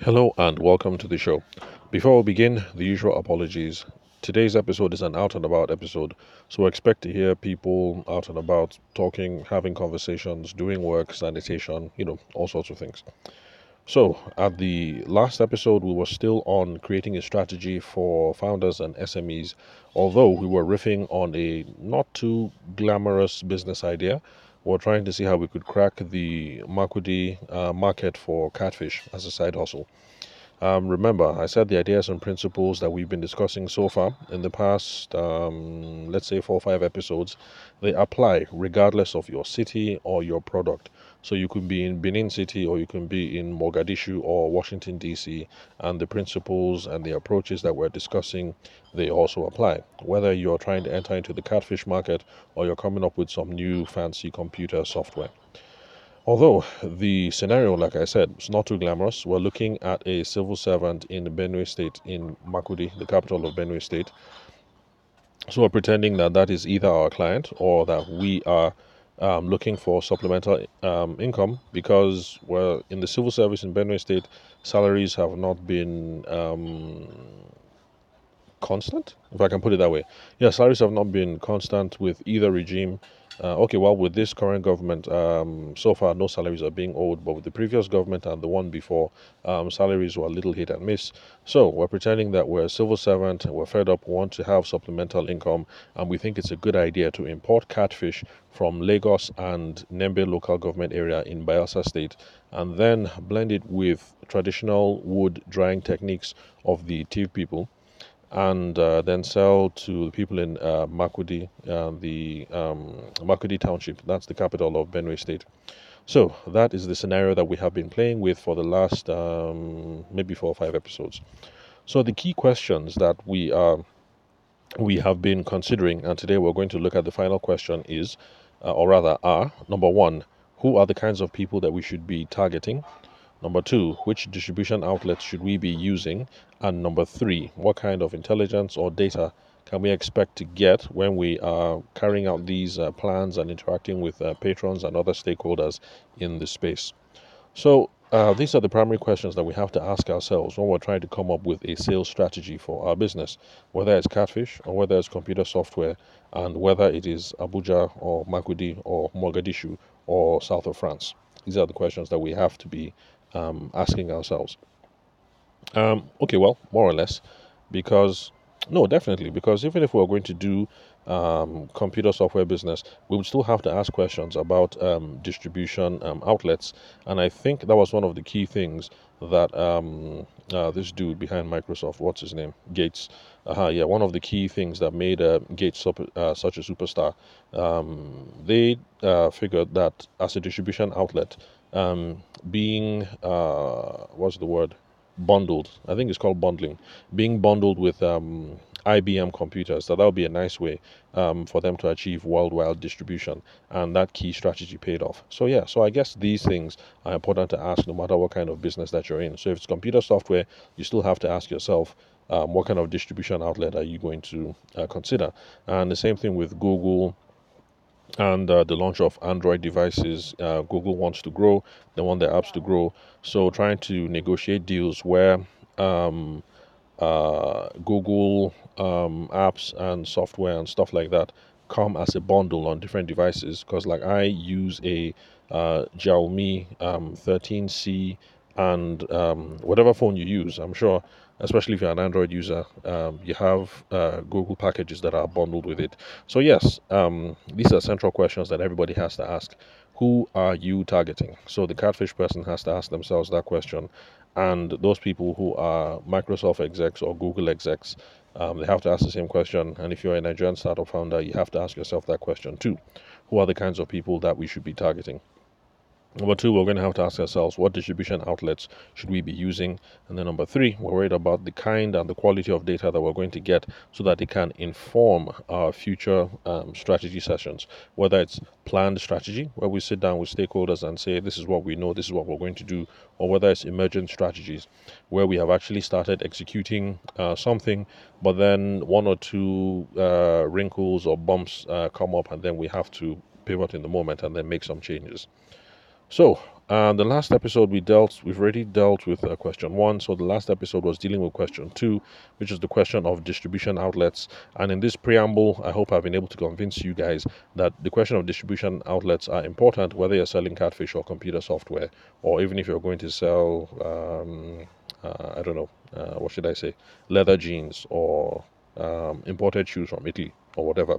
Hello and welcome to the show. Before we begin, the usual apologies. Today's episode is an out and about episode, so expect to hear people out and about talking, having conversations, doing work, sanitation, you know, all sorts of things. So, at the last episode, we were still on creating a strategy for founders and SMEs, although we were riffing on a not too glamorous business idea. We're trying to see how we could crack the Makurdi uh, market for catfish as a side hustle. Um, remember, I said the ideas and principles that we've been discussing so far in the past, um, let's say, four or five episodes, they apply regardless of your city or your product. So you could be in Benin City or you can be in Mogadishu or Washington, D.C., and the principles and the approaches that we're discussing, they also apply. Whether you're trying to enter into the catfish market or you're coming up with some new fancy computer software. Although the scenario, like I said, is not too glamorous, we're looking at a civil servant in Benue State, in Makurdi, the capital of Benue State. So we're pretending that that is either our client or that we are um, looking for supplemental um, income because we're in the civil service in Benue State, salaries have not been um, constant, if I can put it that way. Yeah, salaries have not been constant with either regime. Uh, okay, well, with this current government, um, so far no salaries are being owed, but with the previous government and the one before, um, salaries were a little hit and miss. So we're pretending that we're a civil servant, we're fed up, want to have supplemental income, and we think it's a good idea to import catfish from Lagos and Nembe local government area in Bayelsa State, and then blend it with traditional wood drying techniques of the Tiv people and uh, then sell to the people in uh, Makurdi, uh, the um, Makurdi Township. That's the capital of Benue State. So that is the scenario that we have been playing with for the last um, maybe four or five episodes. So the key questions that we are we have been considering, and today we're going to look at the final question is, uh, or rather, are number one, who are the kinds of people that we should be targeting? Number two, which distribution outlets should we be using? And number three, what kind of intelligence or data can we expect to get when we are carrying out these uh, plans and interacting with uh, patrons and other stakeholders in the space? So, uh, these are the primary questions that we have to ask ourselves when we're trying to come up with a sales strategy for our business, whether it's catfish or whether it's computer software, and whether it is Abuja or Makurdi or Mogadishu or south of France. These are the questions that we have to be um, asking ourselves. Um, okay, well, more or less, because no, definitely, because even if we're going to do um, computer software business, we would still have to ask questions about um, distribution um, outlets. And I think that was one of the key things that um, uh, this dude behind Microsoft, what's his name, Gates, uh, yeah, one of the key things that made uh, Gates super, uh, such a superstar. Um, they uh, figured that as a distribution outlet, um, being uh, what's the word? Bundled. I think it's called bundling. Being bundled with um, ibm computers. So that would be a nice way um, for them to achieve worldwide distribution. And that key strategy paid off. So yeah so i guess these things are important to ask no matter what kind of business that you're in. So if it's computer software you still have to ask yourself um, what kind of distribution outlet are you going to uh, consider? And the same thing with google and uh, the launch of Android devices. Uh, Google wants to grow, they want their apps to grow. So, trying to negotiate deals where um, uh, Google um, apps and software and stuff like that come as a bundle on different devices. Because, like, I use a uh, Xiaomi um, 13C and um, whatever phone you use, I'm sure especially if you're an Android user, um, you have uh, Google packages that are bundled with it. So, yes, um, these are central questions that everybody has to ask. Who are you targeting? So, the catfish person has to ask themselves that question. And those people who are Microsoft execs or Google execs, um, they have to ask the same question. And if you're a Nigerian startup founder, you have to ask yourself that question too. Who are the kinds of people that we should be targeting? Number two, we're going to have to ask ourselves what distribution outlets should we be using? And then number three, we're worried about the kind and the quality of data that we're going to get so that it can inform our future um, strategy sessions, whether it's planned strategy, where we sit down with stakeholders and say, this is what we know, this is what we're going to do, or whether it's emergent strategies, where we have actually started executing uh, something, but then one or two uh, wrinkles or bumps uh, come up, and then we have to pivot in the moment and then make some changes. So, Uh, the last episode we dealt, we've already dealt with uh, question one. So the last episode was dealing with question two, which is the question of distribution outlets. And in this preamble, I hope I've been able to convince you guys that the question of distribution outlets are important, whether you're selling catfish or computer software, or even if you're going to sell, um, uh, I don't know, uh, what should I say, leather jeans or um, imported shoes from Italy or whatever.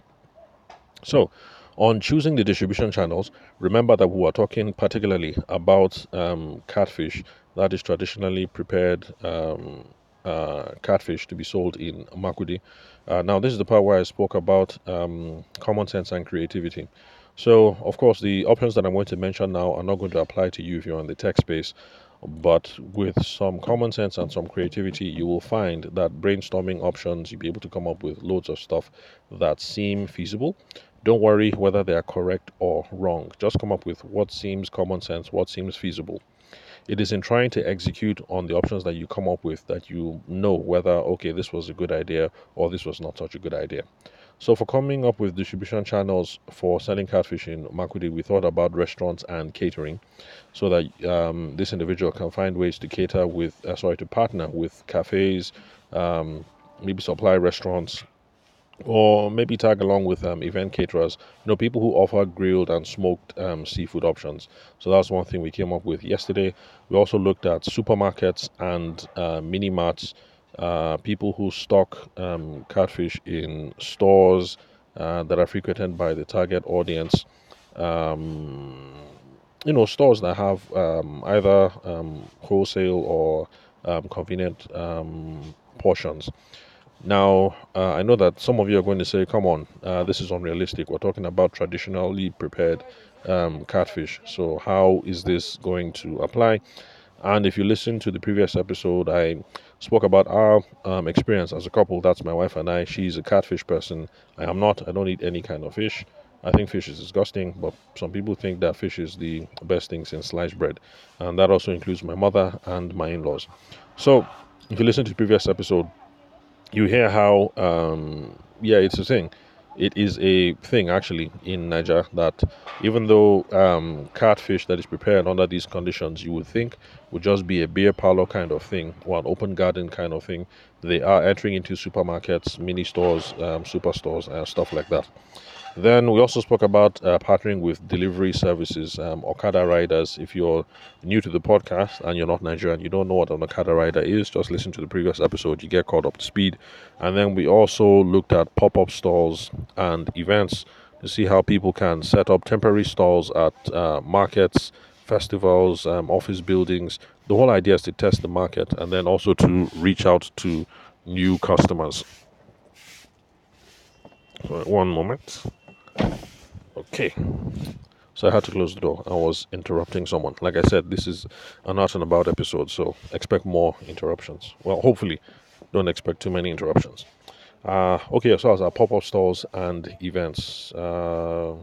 So, on choosing the distribution channels, remember that we are talking particularly about um, catfish that is traditionally prepared um, uh, catfish to be sold in Makurdi. Uh, now, this is the part where I spoke about um, common sense and creativity. So, of course, the options that I'm going to mention now are not going to apply to you if you're in the tech space. But with some common sense and some creativity, you will find that brainstorming options, you'll be able to come up with loads of stuff that seem feasible don't worry whether they are correct or wrong. Just come up with what seems common sense, what seems feasible. It is in trying to execute on the options that you come up with that you know whether, okay, this was a good idea or this was not such a good idea. So, for coming up with distribution channels for selling catfish in Makurdi, we thought about restaurants and catering so that um, this individual can find ways to cater with, uh, sorry, to partner with cafes, um, maybe supply restaurants, or maybe tag along with um, event caterers, you know, people who offer grilled and smoked um, seafood options. So that's one thing we came up with yesterday. We also looked at supermarkets and uh, mini marts, uh, people who stock um, catfish in stores uh, that are frequented by the target audience. Um, you know, stores that have um, either um, wholesale or convenient portions. Now, uh, I know that some of you are going to say, come on, uh, this is unrealistic. We're talking about traditionally prepared um, catfish. So, how is this going to apply? And if you listen to the previous episode, I spoke about our um, experience as a couple. That's my wife and I. She's a catfish person. I am not. I don't eat any kind of fish. I think fish is disgusting, but some people think that fish is the best thing since sliced bread. And that also includes my mother and my in laws. So, if you listen to the previous episode, you hear how um, yeah it's a thing. It is a thing actually in niger that even though um, catfish that is prepared under these conditions you would think would just be a beer parlor kind of thing or an open garden kind of thing they are entering into supermarkets mini stores um, superstores and stuff like that then we also spoke about uh, partnering with delivery services, um, Okada riders. If you're new to the podcast and you're not Nigerian, you don't know what an Okada rider is, just listen to the previous episode. You get caught up to speed. And then we also looked at pop up stalls and events to see how people can set up temporary stalls at uh, markets, festivals, um, office buildings. The whole idea is to test the market and then also to reach out to new customers. So one moment. Okay. So I had to close the door. I was interrupting someone. Like I said, this is an out and about episode, so expect more interruptions. Well, hopefully, don't expect too many interruptions. Uh, okay, so as our pop up stores and events. Uh,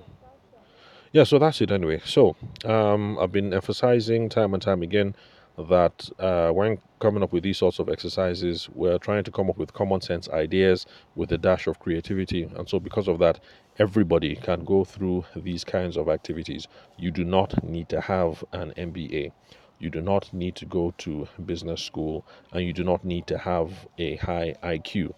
yeah, so that's it anyway. So um, I've been emphasizing time and time again that uh, when coming up with these sorts of exercises, we're trying to come up with common sense ideas with a dash of creativity. And so, because of that, everybody can go through these kinds of activities. You do not need to have an MBA. You do not need to go to business school and you do not need to have a high IQ.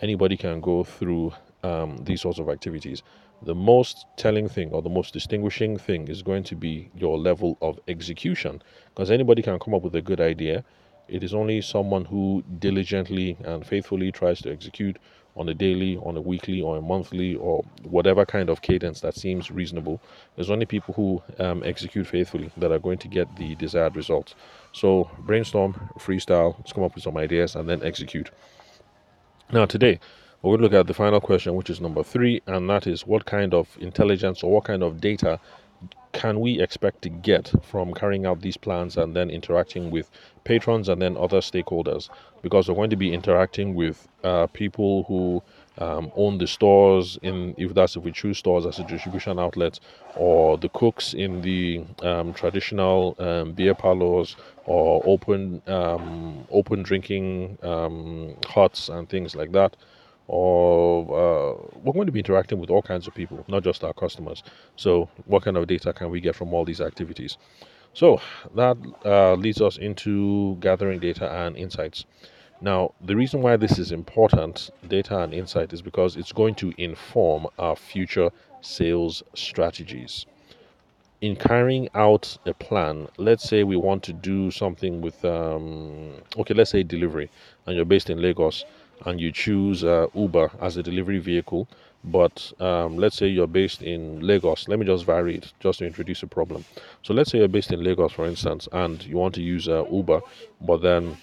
Anybody can go through um, these sorts of activities the most telling thing or the most distinguishing thing is going to be your level of execution. Because anybody can come up with a good idea. It is only someone who diligently and faithfully tries to execute on a daily on a weekly or a monthly or whatever kind of cadence that seems reasonable. There's only people who um, execute faithfully that are going to get the desired results. So brainstorm freestyle let's come up with some ideas and then execute. Now today we'll look at the final question, which is number three, and that is what kind of intelligence or what kind of data can we expect to get from carrying out these plans and then interacting with patrons and then other stakeholders? Because we're going to be interacting with uh, people who um, own the stores in if that's if we choose stores as a distribution outlet or the cooks in the um, traditional um, beer parlors or open um, open drinking um, huts and things like that or uh, we're going to be interacting with all kinds of people, not just our customers. So, what kind of data can we get from all these activities? So that uh, leads us into gathering data and insights. Now, the reason why this is important, data and insight, is because it's going to inform our future sales strategies. In carrying out a plan, let's say we want to do something with, um, okay, let's say delivery, and you're based in Lagos, and you choose uh, Uber as a delivery vehicle, but um, let's say you're based in Lagos. Let me just vary it just to introduce a problem. So let's say you're based in Lagos, for instance, and you want to use uh, Uber, but then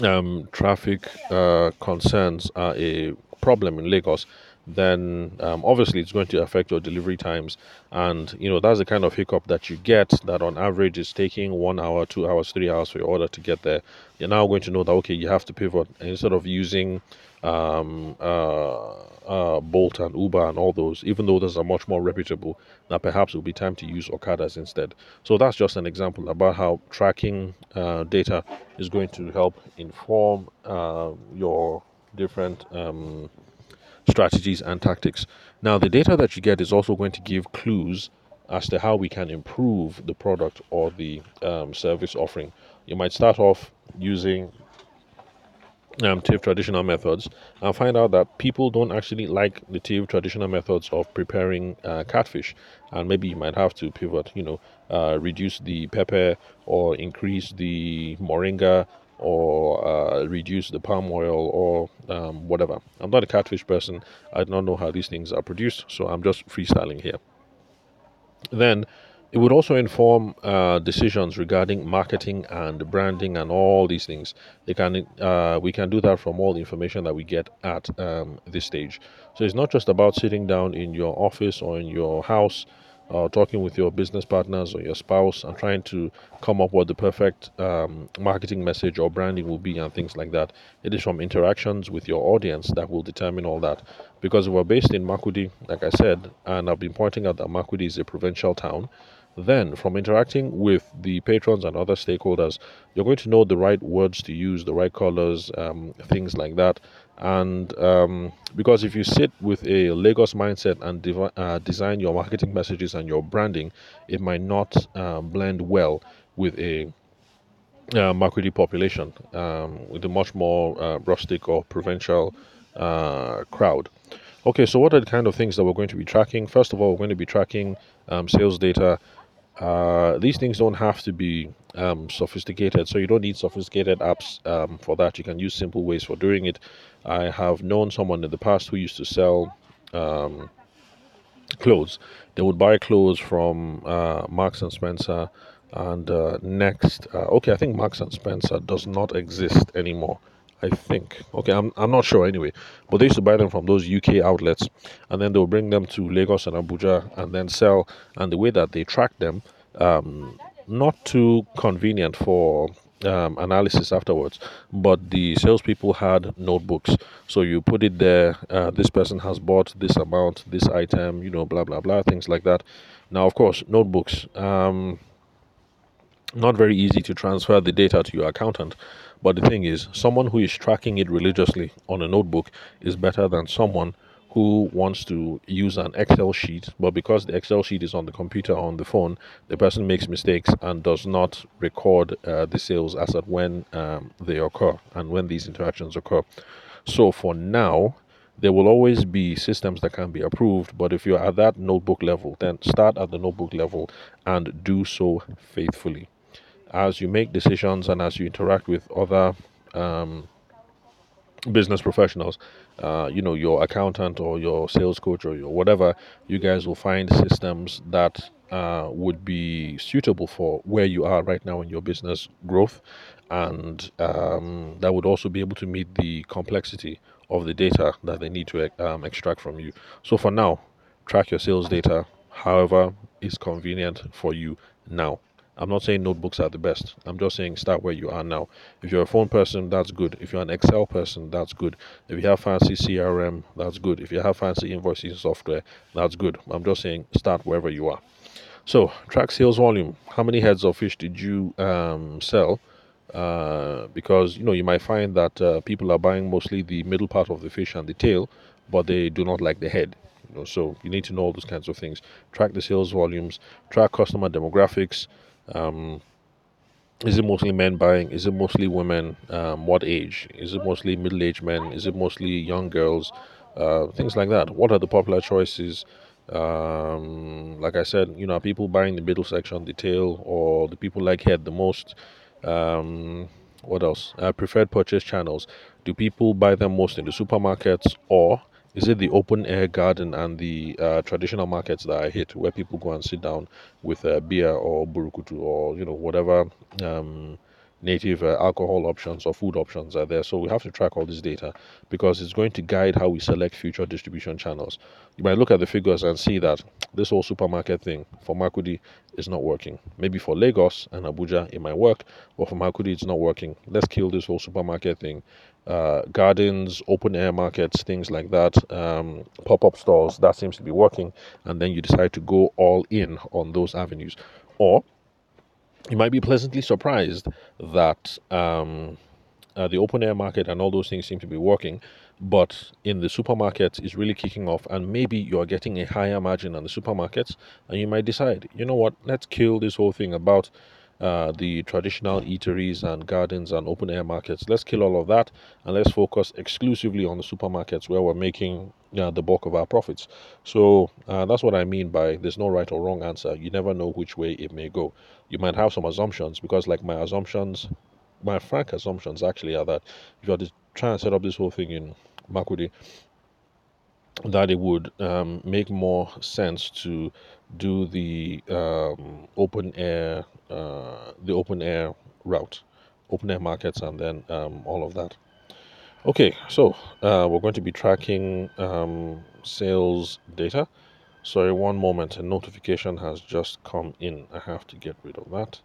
um, traffic uh, concerns are a problem in Lagos, then um, obviously it's going to affect your delivery times. And you know that's the kind of hiccup that you get that on average is taking one hour, two hours, three hours for your order to get there. You're now going to know that okay, you have to pivot instead of using um, uh, uh, Bolt and Uber and all those, even though those are much more reputable, now perhaps it will be time to use Okadas instead. So that's just an example about how tracking uh, data is going to help inform uh, your different um, strategies and tactics. Now, the data that you get is also going to give clues as to how we can improve the product or the um, service offering. You might start off using um, TIV traditional methods and find out that people don't actually like the TIV traditional methods of preparing uh, catfish. And maybe you might have to pivot, you know, uh, reduce the pepper or increase the moringa or uh, reduce the palm oil or um, whatever. I'm not a catfish person. I do not know how these things are produced, so I'm just freestyling here. Then it would also inform uh, decisions regarding marketing and branding and all these things. They can uh, we can do that from all the information that we get at um, this stage. So it's not just about sitting down in your office or in your house uh, talking with your business partners or your spouse and trying to come up with the perfect um, marketing message or branding will be and things like that. It is from interactions with your audience that will determine all that. Because we're based in Makurdi, like I said, and I've been pointing out that Makurdi is a provincial town. Then, from interacting with the patrons and other stakeholders, you're going to know the right words to use, the right colors, um, things like that. And um, because if you sit with a Lagos mindset and uh, design your marketing messages and your branding, it might not uh, blend well with a uh, Makurdi population, um, with a much more uh, rustic or provincial uh, crowd. Okay, so what are the kind of things that we're going to be tracking? First of all, we're going to be tracking um, sales data uh, these things don't have to be um, sophisticated, so you don't need sophisticated apps um, for that. You can use simple ways for doing it. I have known someone in the past who used to sell um, clothes. They would buy clothes from uh, Marks and Spencer, and uh, next, uh, okay, I think Marks and Spencer does not exist anymore. I think. Okay, I'm, I'm not sure anyway. But they used to buy them from those UK outlets and then they'll bring them to Lagos and Abuja and then sell. And the way that they track them, um, not too convenient for um, analysis afterwards. But the salespeople had notebooks. So you put it there, uh, this person has bought this amount, this item, you know, blah, blah, blah, things like that. Now, of course, notebooks. Um, not very easy to transfer the data to your accountant. But the thing is, someone who is tracking it religiously on a notebook is better than someone who wants to use an Excel sheet, but because the Excel sheet is on the computer or on the phone, the person makes mistakes and does not record uh, the sales as at when um, they occur and when these interactions occur. So for now, there will always be systems that can be approved, but if you're at that notebook level, then start at the notebook level and do so faithfully as you make decisions and as you interact with other um, business professionals, uh, you know, your accountant or your sales coach or your whatever, you guys will find systems that uh, would be suitable for where you are right now in your business growth, and um, that would also be able to meet the complexity of the data that they need to um, extract from you. So for now, track your sales data however is convenient for you now. I'm not saying notebooks are the best. I'm just saying start where you are now. If you're a phone person, that's good. If you're an Excel person, that's good. If you have fancy CRM, that's good. If you have fancy invoicing software, that's good. I'm just saying start wherever you are. So, track sales volume. How many heads of fish did you um, sell? Uh, because you know you might find that uh, people are buying mostly the middle part of the fish and the tail, but they do not like the head. You know, so you need to know all those kinds of things. Track the sales volumes. Track customer demographics Um, is it mostly men buying? Is it mostly women? Um, what age? Is it mostly middle aged men? Is it mostly young girls? Uh, things like that. What are the popular choices? Um, like I said, you know, people buying the middle section, the tail, or the people like head the most? Um, what else? Uh, preferred purchase channels. Do people buy them most in the supermarkets or is it the open air garden and the uh, traditional markets that I hit where people go and sit down with a beer or burukutu or you know whatever um, native uh, alcohol options or food options are there. So we have to track all this data because it's going to guide how we select future distribution channels. You might look at the figures and see that this whole supermarket thing for Makurdi is not working. Maybe for Lagos and Abuja it might work, but for Makurdi it's not working. Let's kill this whole supermarket thing. Uh, gardens, open air markets, things like that, um, pop up stores, that seems to be working. And then you decide to go all in on those avenues. Or you might be pleasantly surprised that um, uh, the open air market and all those things seem to be working, but in the supermarkets is really kicking off, and maybe you are getting a higher margin on the supermarkets, and you might decide, you know what, let's kill this whole thing about uh, the traditional eateries and gardens and open air markets. Let's kill all of that and let's focus exclusively on the supermarkets where we're making uh, the bulk of our profits. So uh, that's what I mean by there's no right or wrong answer. You never know which way it may go. You might have some assumptions because, like, my assumptions, my frank assumptions actually are that if you are to try and set up this whole thing in Makurdi, that it would um, make more sense to do the um, open air, the open air route, open air markets, and then um, all of that. Okay, so uh, we're going to be tracking um, sales data. Sorry, one moment. A notification has just come in. I have to get rid of that.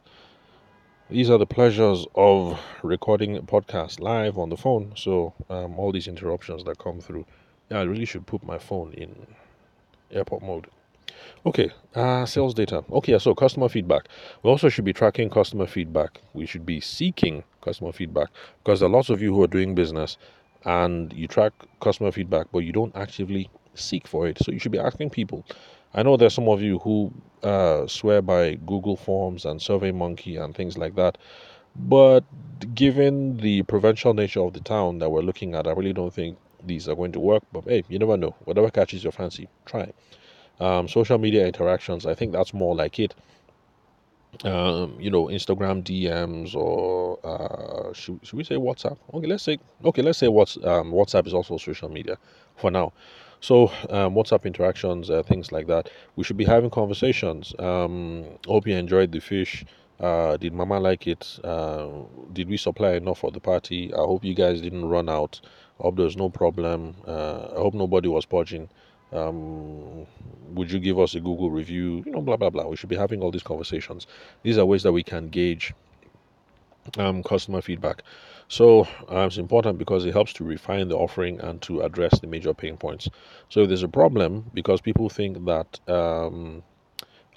These are the pleasures of recording a podcast live on the phone. So um, all these interruptions that come through yeah, I really should put my phone in airport mode. Okay, uh, sales data. Okay, so customer feedback. We also should be tracking customer feedback. We should be seeking customer feedback because there are lots of you who are doing business and you track customer feedback, but you don't actively seek for it. So you should be asking people. I know there's some of you who uh, swear by Google Forms and SurveyMonkey and things like that, but given the provincial nature of the town that we're looking at, I really don't think these are going to work. But hey, you never know. Whatever catches your fancy, try. Um, social media interactions, I think that's more like it. Um, you know, Instagram DMs or uh, should, should we say WhatsApp? Okay, let's say okay, let's say what's um, WhatsApp is also social media for now. So um, WhatsApp interactions, uh, things like that. We should be having conversations. Um, hope you enjoyed the fish. Uh, did Mama like it? Uh, did we supply enough for the party? I hope you guys didn't run out. I hope there's no problem. Uh, I hope nobody was purging. Um, would you give us a Google review? You know, blah blah blah. We should be having all these conversations. These are ways that we can gauge um, customer feedback. So uh, it's important because it helps to refine the offering and to address the major pain points. So if there's a problem, because people think that, um,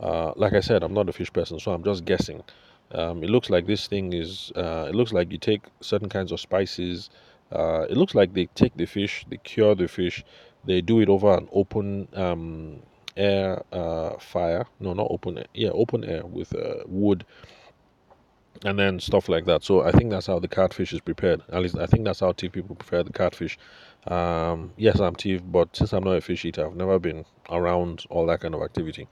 uh, like I said, I'm not a fish person, so I'm just guessing. Um, it looks like this thing is. Uh, it looks like you take certain kinds of spices uh, it looks like they take the fish, they cure the fish, they do it over an open um, air uh, fire. No, not open air. Yeah, open air with uh, wood and then stuff like that. So I think that's how the catfish is prepared. At least I think that's how Tiv people prepare the catfish. Um, yes, I'm Tiv, but since I'm not a fish eater, I've never been around all that kind of activity.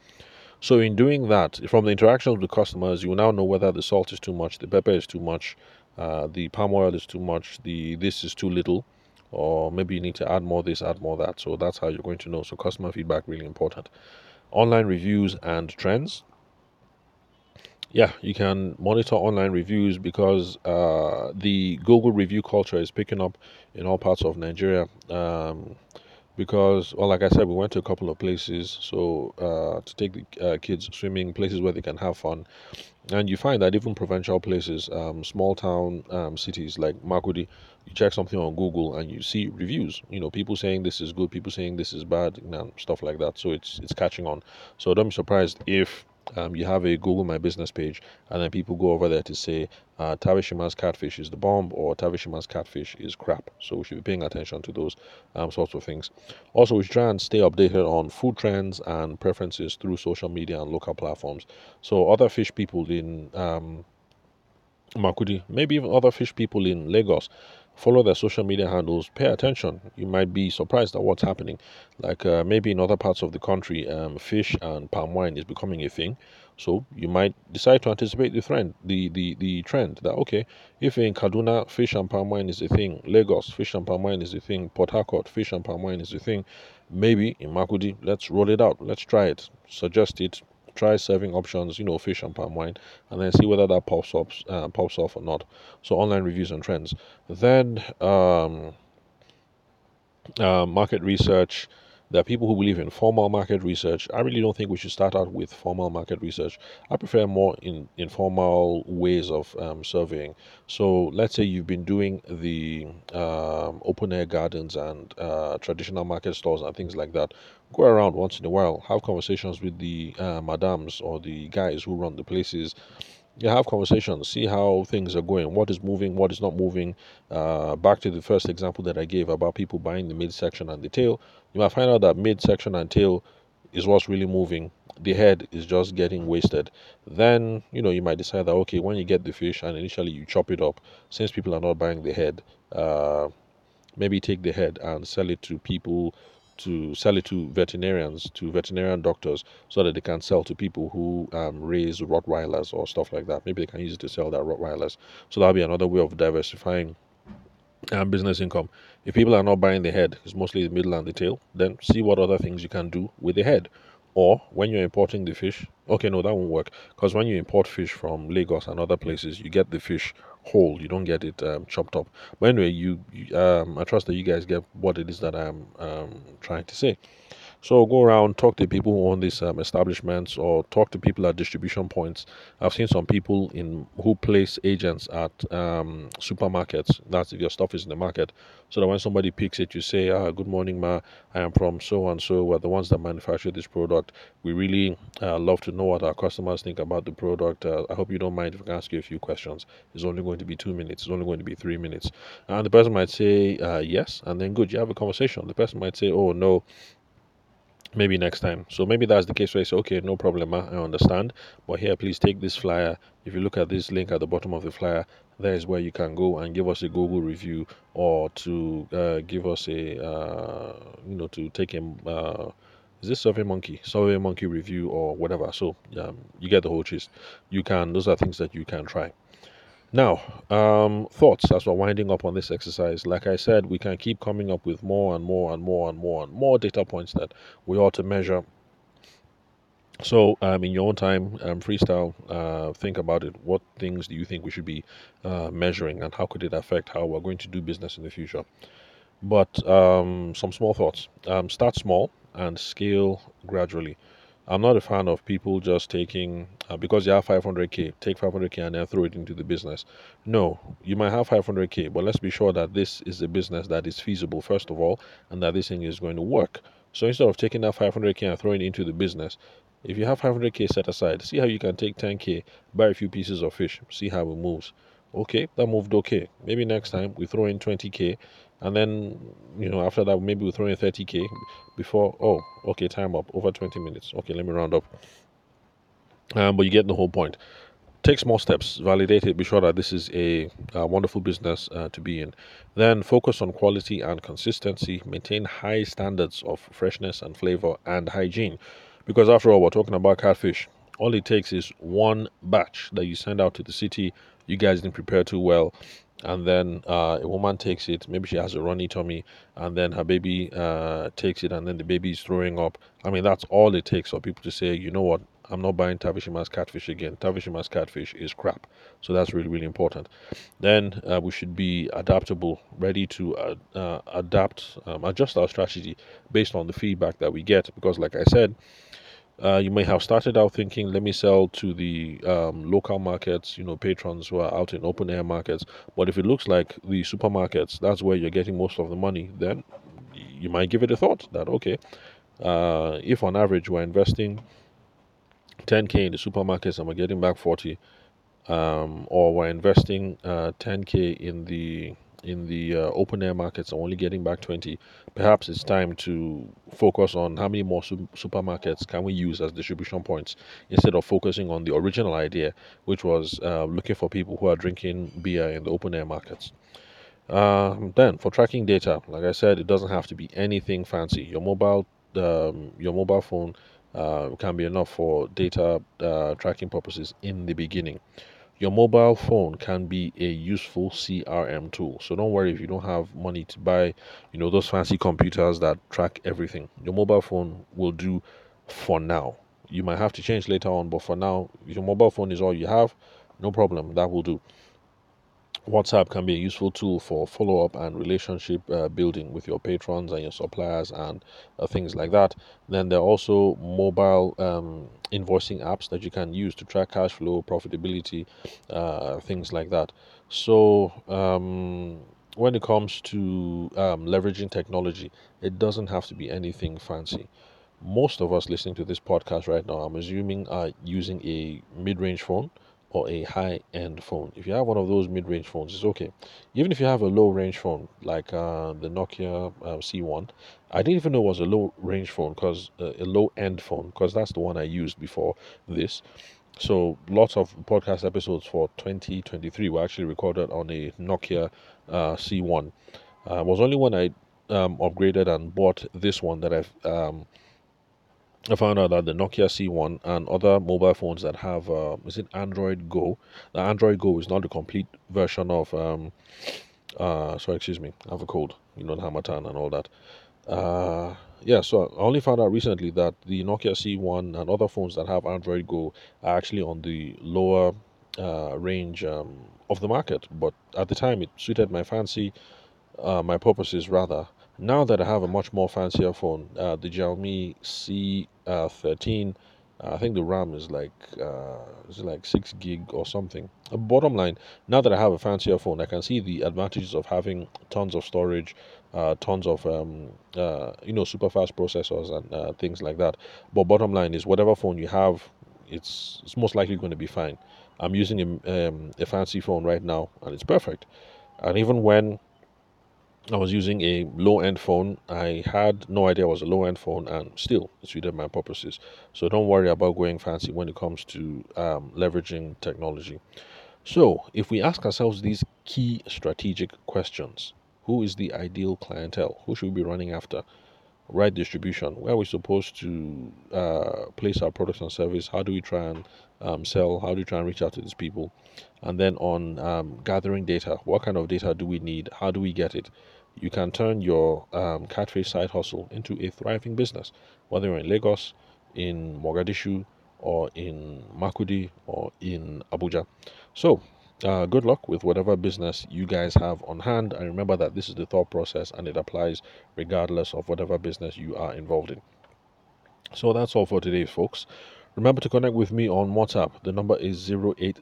So in doing that, from the interactions with customers, you now know whether the salt is too much, the pepper is too much, uh, the palm oil is too much, the this is too little, or maybe you need to add more this, add more that. So that's how you're going to know. So customer feedback really important. Online reviews and trends. Yeah, you can monitor online reviews because uh, the Google review culture is picking up in all parts of Nigeria. Um, because well like i said we went to a couple of places so uh, to take the uh, kids swimming places where they can have fun and you find that even provincial places um, small town um, cities like makurdi you check something on google and you see reviews you know people saying this is good people saying this is bad and stuff like that so it's it's catching on so don't be surprised if um, you have a Google My Business page, and then people go over there to say uh, Tavishima's catfish is the bomb or Tavishima's catfish is crap. So we should be paying attention to those um, sorts of things. Also, we should try and stay updated on food trends and preferences through social media and local platforms. So other fish people in um, Makurdi, maybe even other fish people in Lagos follow their social media handles. Pay attention. You might be surprised at what's happening. Like uh, maybe in other parts of the country um, fish and palm wine is becoming a thing. So you might decide to anticipate the trend the, the the trend that okay if in kaduna fish and palm wine is a thing. Lagos fish and palm wine is a thing. Port harcourt fish and palm wine is a thing. Maybe in makurdi let's roll it out. Let's try it. Suggest it try serving options, you know, fish and palm wine, and then see whether that pops up, uh, pops off or not. So online reviews and trends. Then um, uh, market research. There are people who believe in formal market research. I really don't think we should start out with formal market research. I prefer more in informal ways of um, surveying. So let's say you've been doing the um, open air gardens and uh, traditional market stores and things like that. Go around once in a while, have conversations with the uh, madams or the guys who run the places you have conversations, see how things are going, what is moving, what is not moving. Uh, back to the first example that I gave about people buying the midsection and the tail, you might find out that midsection and tail is what's really moving. The head is just getting wasted. Then, you know, you might decide that, okay, when you get the fish and initially you chop it up, since people are not buying the head, uh, maybe take the head and sell it to people to sell it to veterinarians, to veterinarian doctors, so that they can sell to people who um, raise Rottweilers or stuff like that. Maybe they can use it to sell their Rottweilers. So that'll be another way of diversifying um, business income. If people are not buying the head, it's mostly the middle and the tail, then see what other things you can do with the head. Or when you're importing the fish, okay, no, that won't work because when you import fish from Lagos and other places, you get the fish whole. You don't get it um, chopped up. But anyway, you, you um, I trust that you guys get what it is that I'm um, trying to say. So go around, talk to people who own these um, establishments, or talk to people at distribution points. I've seen some people in who place agents at um, supermarkets. That's if your stuff is in the market, so that when somebody picks it, you say, "Ah, good morning, ma. I am from so and so. We're the ones that manufacture this product. We really uh, love to know what our customers think about the product. Uh, I hope you don't mind if I ask you a few questions. It's only going to be two minutes. It's only going to be three minutes." And the person might say, uh, "Yes," and then good, you have a conversation. The person might say, "Oh no." Maybe next time. So maybe that's the case where I say, okay, no problem, I understand. But here, please take this flyer. If you look at this link at the bottom of the flyer, there is where you can go and give us a Google review or to uh, give us a, uh, you know, to take a, uh, is this Survey Monkey, Survey Monkey review or whatever. So um, you get the whole gist. You can, those are things that you can try. Now, um, thoughts as we're winding up on this exercise. Like I said, we can keep coming up with more and more and more and more and more data points that we ought to measure. So, um, in your own time, um, freestyle, uh, think about it. What things do you think we should be uh, measuring, and how could it affect how we're going to do business in the future? But um, some small thoughts. Um, start small and scale gradually. I'm not a fan of people just taking uh, because you have 500k, take 500k and then throw it into the business. No, you might have 500k, but let's be sure that this is a business that is feasible first of all, and that this thing is going to work. So instead of taking that 500k and throwing it into the business, if you have 500k set aside, see how you can take 10k, buy a few pieces of fish, see how it moves. Okay, that moved okay. Maybe next time we throw in 20k and then you know after that maybe we throw in 30k before oh okay time up over 20 minutes. Okay let me round up. Um, but you get the whole point. Take small steps validate it be sure that this is a, a wonderful business uh, to be in. Then focus on quality and consistency. Maintain high standards of freshness and flavor and hygiene. Because after all we're talking about catfish. All it takes is one batch that you send out to the city. You guys didn't prepare too well and then uh, a woman takes it maybe she has a runny tummy and then her baby uh, takes it and then the baby is throwing up. I mean that's all it takes for people to say you know what? I'm not buying tavishima's catfish again. Tavishima's catfish is crap. So that's really really important. Then uh, we should be adaptable ready to uh, uh, adapt um, adjust our strategy based on the feedback that we get because like i said uh, you may have started out thinking, let me sell to the um, local markets, you know, patrons who are out in open air markets. But if it looks like the supermarkets, that's where you're getting most of the money, then you might give it a thought that, okay, uh, if on average we're investing 10k in the supermarkets and we're getting back 40 um, or we're investing uh, 10k in the in the uh, open air markets and only getting back 20 perhaps it's time to focus on how many more su- supermarkets can we use as distribution points instead of focusing on the original idea which was uh, looking for people who are drinking beer in the open air markets. Um, then for tracking data like i said it doesn't have to be anything fancy. Your mobile um, your mobile phone uh, can be enough for data uh, tracking purposes in the beginning your mobile phone can be a useful CRM tool. So don't worry if you don't have money to buy, you know, those fancy computers that track everything. Your mobile phone will do for now. You might have to change later on, but for now, your mobile phone is all you have, no problem, that will do. WhatsApp can be a useful tool for follow up and relationship uh, building with your patrons and your suppliers and uh, things like that. Then there are also mobile um, invoicing apps that you can use to track cash flow, profitability, uh, things like that. So, um, when it comes to um, leveraging technology, it doesn't have to be anything fancy. Most of us listening to this podcast right now, I'm assuming, are using a mid range phone or a high end phone. If you have one of those mid range phones, it's okay. Even if you have a low range phone like uh, the Nokia uh, C1, I didn't even know it was a low range phone because uh, a low end phone because that's the one I used before this. So lots of podcast episodes for 2023 were actually recorded on a Nokia uh, C1. Uh, it was only when I um, upgraded and bought this one that I've um, I found out that the Nokia C1 and other mobile phones that have uh, is it Android Go? The Android Go is not the complete version of um uh sorry excuse me I have a cold you know the Harmattan and all that uh yeah so I only found out recently that the Nokia C1 and other phones that have Android Go are actually on the lower uh, range um, of the market but at the time it suited my fancy uh, my purposes rather. Now that I have a much more fancier phone, uh, the Xiaomi C13, uh, I think the RAM is like uh, is like six gig or something. Uh, bottom line, now that I have a fancier phone, I can see the advantages of having tons of storage, uh, tons of um, uh, you know super fast processors and uh, things like that. But bottom line is, whatever phone you have, it's it's most likely going to be fine. I'm using a, um, a fancy phone right now, and it's perfect. And even when I was using a low end phone. I had no idea it was a low end phone, and still it suited my purposes. So don't worry about going fancy when it comes to um, leveraging technology. So, if we ask ourselves these key strategic questions who is the ideal clientele? Who should we be running after? Right distribution. Where are we supposed to uh, place our products and service? How do we try and um, sell? How do you try and reach out to these people? And then on um, gathering data. What kind of data do we need? How do we get it? you can turn your um, catfish side hustle into a thriving business, whether you're in Lagos, in Mogadishu, or in Makurdi, or in Abuja. So, uh, good luck with whatever business you guys have on hand. And remember that this is the thought process and it applies regardless of whatever business you are involved in. So, that's all for today, folks. Remember to connect with me on WhatsApp. The number is 080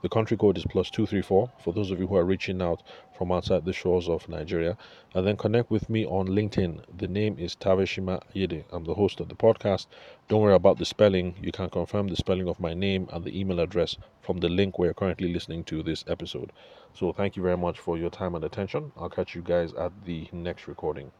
the country code is plus 234 for those of you who are reaching out from outside the shores of Nigeria. And then connect with me on LinkedIn. The name is Taveshima Yede. I'm the host of the podcast. Don't worry about the spelling. You can confirm the spelling of my name and the email address from the link where you're currently listening to this episode. So thank you very much for your time and attention. I'll catch you guys at the next recording.